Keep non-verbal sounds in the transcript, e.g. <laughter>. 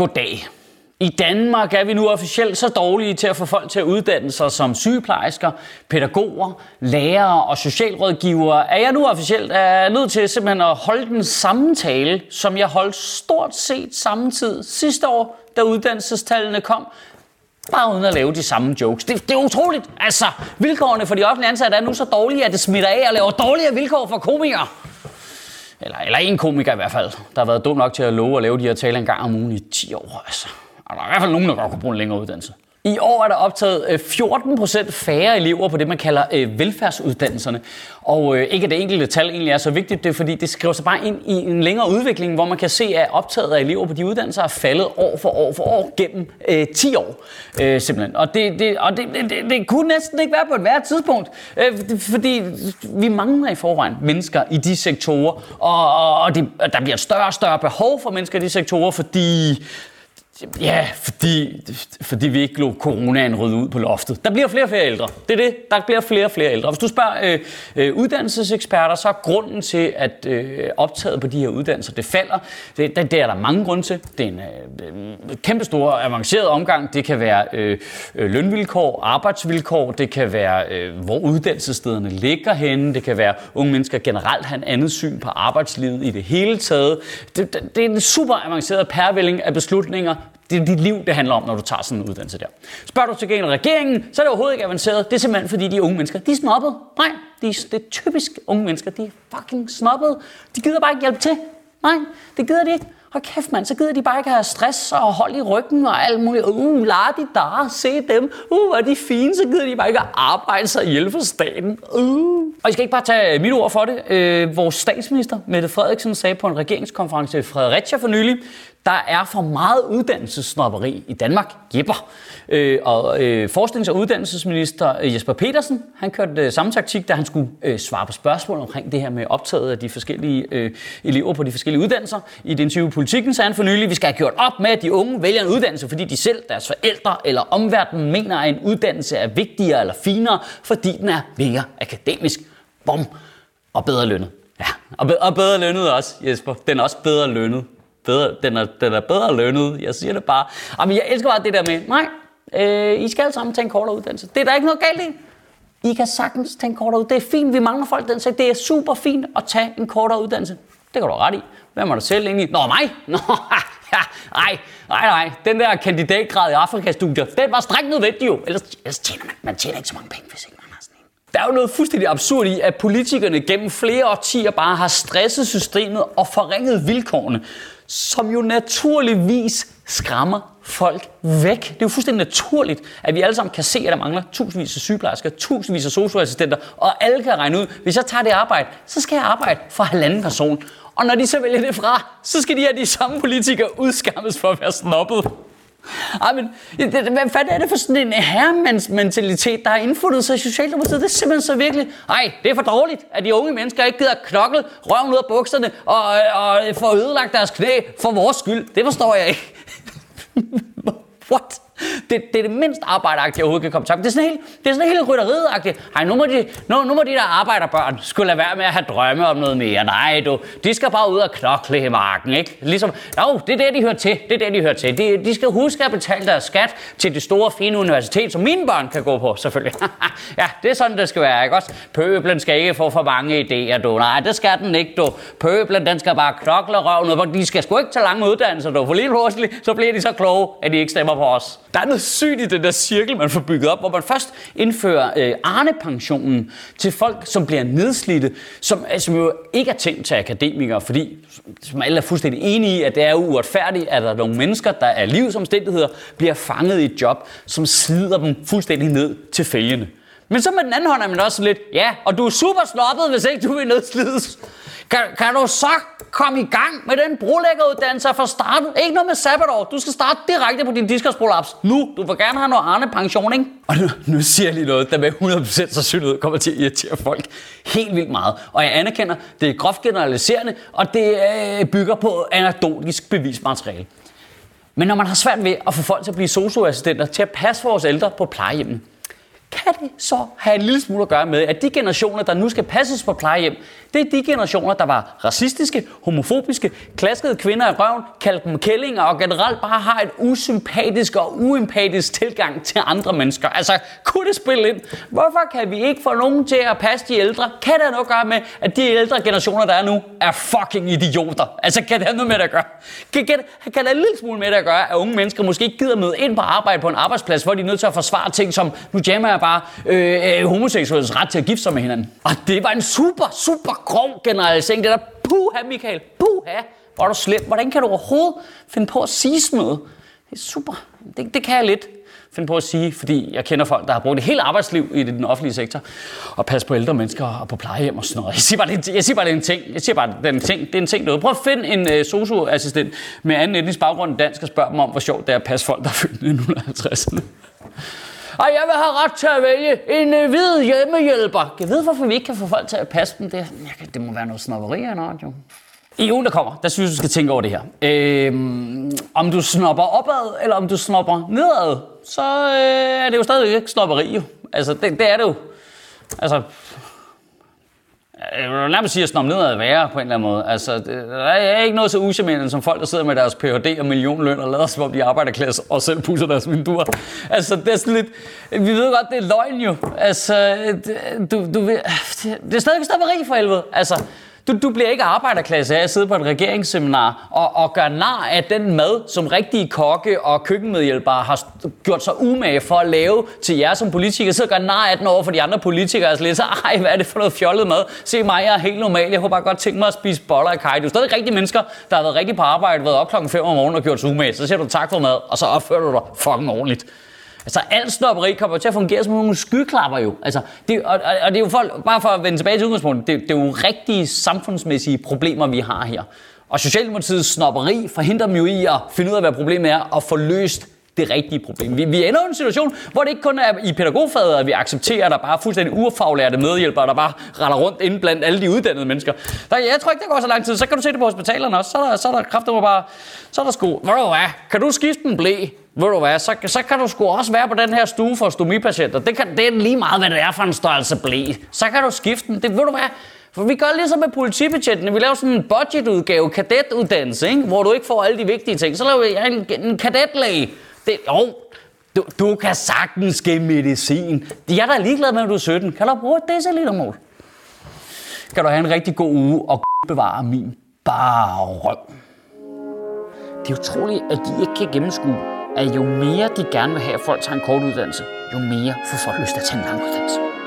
goddag. I Danmark er vi nu officielt så dårlige til at få folk til at uddanne sig som sygeplejersker, pædagoger, lærere og socialrådgivere, at jeg nu officielt er nødt til simpelthen at holde den samme tale, som jeg holdt stort set samme tid sidste år, da uddannelsestallene kom, bare uden at lave de samme jokes. Det, det er utroligt. Altså, vilkårene for de offentlige ansatte er nu så dårlige, at det smitter af og laver dårligere vilkår for komikere. Eller, eller en komiker i hvert fald, der har været dum nok til at love at lave de her taler en gang om ugen i 10 år. Altså. Og der er i hvert fald nogen, der godt kunne bruge en længere uddannelse. I år er der optaget øh, 14 procent færre elever på det, man kalder øh, velfærdsuddannelserne. Og øh, ikke at det enkelte tal egentlig er så vigtigt, det er fordi, det skriver sig bare ind i en længere udvikling, hvor man kan se, at optaget af elever på de uddannelser er faldet år for år for år gennem øh, 10 år. Øh, simpelthen. Og, det, det, og det, det, det, det kunne næsten ikke være på et værre tidspunkt, øh, fordi vi mangler i forvejen mennesker i de sektorer, og, og det, der bliver et større og større behov for mennesker i de sektorer, fordi Ja, fordi, fordi vi ikke lå coronaen rydde ud på loftet. Der bliver flere og flere ældre. Det er det. Der bliver flere og flere ældre. Hvis du spørger øh, øh, uddannelseseksperter, så er grunden til, at øh, optaget på de her uddannelser det falder, det, det, det er der mange grunde til. Det er en øh, kæmpe stor avanceret omgang. Det kan være øh, øh, lønvilkår, arbejdsvilkår, det kan være, øh, hvor uddannelsesstederne ligger henne, det kan være, unge mennesker generelt har en andet syn på arbejdslivet i det hele taget. Det, det, det er en super avanceret pærvælling af beslutninger, det er dit liv, det handler om, når du tager sådan en uddannelse der. Spørger du til gengæld regeringen, så er det overhovedet ikke avanceret. Det er simpelthen fordi, de unge mennesker, de er snobbet. Nej, de er, det er typisk unge mennesker, de er fucking snobbet. De gider bare ikke hjælpe til. Nej, det gider de ikke. Og kæft mand, så gider de bare ikke have stress og hold i ryggen og alt muligt. Uh, lad de der, se dem. Uh, hvor er de fine, så gider de bare ikke at arbejde sig ihjel for staten. Uh. Og I skal ikke bare tage mit ord for det. Øh, vores statsminister, Mette Frederiksen, sagde på en regeringskonference i Fredericia for nylig, der er for meget uddannelsessnopperi i Danmark. Jepper. Øh, og øh, forsknings- og uddannelsesminister øh, Jesper Petersen, han kørte øh, samme taktik, da han skulle øh, svare på spørgsmål omkring det her med optaget af de forskellige øh, elever på de forskellige uddannelser. I den 20 Politikken sagde han for nylig, vi skal have gjort op med, at de unge vælger en uddannelse, fordi de selv, deres forældre eller omverdenen mener, at en uddannelse er vigtigere eller finere, fordi den er mere akademisk. Bum. Og bedre lønnet. Ja, og, be- og bedre lønnet også, Jesper. Den er også bedre lønnet bedre, den, er, den er bedre lønnet. Jeg siger det bare. Jamen, jeg elsker bare det der med, nej, øh, I skal alle sammen tage en kortere uddannelse. Det er der ikke noget galt i. I kan sagtens tage en kortere uddannelse. Det er fint, vi mangler folk den sag. Det er super fint at tage en kortere uddannelse. Det kan du ret i. Hvem er du selv egentlig? Nå, mig? Nå, <laughs> ja, nej, nej, nej. Den der kandidatgrad i Afrikastudier, den var strengt nødvendig jo. Ellers, ellers tjener man, man tjener ikke så mange penge, hvis ikke man har sådan en. Der er jo noget fuldstændig absurd i, at politikerne gennem flere årtier bare har stresset systemet og forringet vilkårene som jo naturligvis skræmmer folk væk. Det er jo fuldstændig naturligt, at vi alle sammen kan se, at der mangler tusindvis af sygeplejersker, tusindvis af socialassistenter, og alle kan regne ud, hvis jeg tager det arbejde, så skal jeg arbejde for halvanden person. Og når de så vælger det fra, så skal de her de samme politikere udskammes for at være snobbet. Ej, men, hvad fanden er det for sådan en herremandsmentalitet, der har indfundet sig i Socialdemokratiet? Det er simpelthen så virkelig. Ej, det er for dårligt, at de unge mennesker ikke gider knokle røven ud af bukserne og, og få ødelagt deres knæ for vores skyld. Det forstår jeg ikke. <laughs> What? Det, det er det mindst arbejderagtige, jeg overhovedet kan komme til. Det er sådan helt, det er sådan helt rytteriet Ej, nu må, de, nu, nu må de der arbejderbørn skulle lade være med at have drømme om noget mere. Nej, du, de skal bare ud og knokle i marken, ikke? Ligesom, jo, det er det, de hører til. Det er det, de hører til. De, de skal huske at betale deres skat til det store, fine universitet, som mine børn kan gå på, selvfølgelig. <laughs> ja, det er sådan, det skal være, ikke også? Pøblen skal ikke få for mange idéer, du. Nej, det skal den ikke, du. Pøblen, den skal bare knokle røven. De skal sgu ikke tage lange uddannelser, du. For lige pludselig, så bliver de så kloge, at de ikke stemmer på os. Der er noget sygt i den der cirkel, man får bygget op, hvor man først indfører øh, Arne-pensionen til folk, som bliver nedslidte, som, øh, som jo ikke er tænkt til akademikere, fordi som alle er fuldstændig enige i, at det er uretfærdigt, at der er nogle mennesker, der er livsomstændigheder, bliver fanget i et job, som slider dem fuldstændig ned til fælgene. Men så med den anden hånd er man også lidt, ja, og du er super snobbet, hvis ikke du vil nedslides. Kan, kan du så komme i gang med den brolæggeruddannelse fra starten? Ikke noget med sabbatår. Du skal starte direkte på din diskusprolaps. Nu. Du vil gerne have noget Arne pension, ikke? Og nu, nu siger jeg lige noget, der med 100% sandsynlighed kommer til at irritere folk helt vildt meget. Og jeg anerkender, det er groft generaliserende, og det øh, bygger på anekdotisk bevismateriale. Men når man har svært ved at få folk til at blive socioassistenter, til at passe vores ældre på plejehjemmet, kan det så have en lille smule at gøre med, at de generationer, der nu skal passes på plejehjem, det er de generationer, der var racistiske, homofobiske, klaskede kvinder i røven, kaldte dem kællinger og generelt bare har et usympatisk og uempatisk tilgang til andre mennesker. Altså, kunne det spille ind? Hvorfor kan vi ikke få nogen til at passe de ældre? Kan det have noget at gøre med, at de ældre generationer, der er nu, er fucking idioter? Altså, kan det have noget med det at gøre? Kan, kan, kan det have en lille smule med det at gøre, at unge mennesker måske ikke gider møde ind på arbejde på en arbejdsplads, hvor de er nødt til at forsvare ting som, nu jammer jeg bare øh, øh, homoseksuelles ret til at gifte sig med hinanden. Og det var en super, super grov generalisering. Det der, puha Michael, puha, hvor er du slem. Hvordan kan du overhovedet finde på at sige sådan noget? Det er super. Det, det kan jeg lidt finde på at sige, fordi jeg kender folk, der har brugt et helt arbejdsliv i den offentlige sektor og passe på ældre mennesker og på plejehjem og sådan noget. Jeg siger bare, det, jeg siger bare, det er en ting. Jeg siger bare, det er en ting. Det er en ting noget. Prøv at finde en øh, uh, socioassistent med anden etnisk baggrund end dansk og spørg dem om, hvor sjovt det er at passe folk, der er født i 1950'erne. Og jeg vil have ret til at vælge en øh, hvid hjemmehjælper. Jeg ved, hvorfor vi ikke kan få folk til at passe dem. Det, det må være noget snopperi eller noget, jo. I ugen, der kommer, der synes jeg, du skal tænke over det her. Øhm, om du snopper opad, eller om du snopper nedad, så øh, er det jo stadig ikke snopperi, jo. Altså, det, det er det jo. Altså, Øh, jeg vil nærmest sige, at snoppe nedad er værre på en eller anden måde. Altså, der er ikke noget så usammerende som folk, der sidder med deres Ph.D. og millionløn og lader som om de arbejderklasse og selv pusser deres vinduer. Altså, det er sådan lidt... Vi ved godt, det er løgn jo. Altså, du, du, det, det er stadig stopperi for helvede. Altså, du, du bliver ikke arbejderklasse af at sidde på et regeringsseminar og, og gøre nar af den mad, som rigtige kokke og køkkenmedhjælpere har gjort sig umage for at lave til jer som politikere. Så gør nar af den over for de andre politikere. og lidt så, ej, hvad er det for noget fjollet mad? Se mig, jeg er helt normal. Jeg har bare godt tænke mig at spise boller af kaj. Du er stadig rigtige mennesker, der har været rigtig på arbejde, været op klokken 5 om morgenen og gjort sig umage. Så siger du tak for mad, og så opfører du dig fucking ordentligt. Altså alt snopperi kommer til at fungere som nogle skyklapper jo. Altså, det, og, og, det er jo folk, bare for at vende tilbage til udgangspunktet, det, det er jo rigtige samfundsmæssige problemer, vi har her. Og Socialdemokratiets snopperi forhindrer dem jo i at finde ud af, hvad problemet er, og få løst det rigtige problem. Vi, vi ender i en situation, hvor det ikke kun er i pædagogfaget, at vi accepterer, at der bare er fuldstændig ufaglærte medhjælpere, der bare render rundt inde blandt alle de uddannede mennesker. Der, jeg tror ikke, det går så lang tid. Så kan du se det på hospitalerne også. Så er der, så er der kræfter bare... Så er der sko. Ved du hvad? Kan du skifte en blæ? Ved du hvad? Så, så kan du sgu også være på den her stue for stomipatienter. Det, kan, det er lige meget, hvad det er for en størrelse blæ. Så kan du skifte den. Det, ved du hvad? For vi gør ligesom med politibetjentene. Vi laver sådan en budgetudgave, kadetuddannelse, ikke? hvor du ikke får alle de vigtige ting. Så laver vi en, en kadetlæge. Det, jo, du, du kan sagtens give medicin. Jeg er da ligeglad med, at du er 17. Kan du bruge et decilitermål? Kan du have en rigtig god uge og bevare min bare røv. Det er utroligt, at de ikke kan gennemskue, at jo mere de gerne vil have, at folk tager en kort uddannelse, jo mere får folk lyst til at tage en lang uddannelse.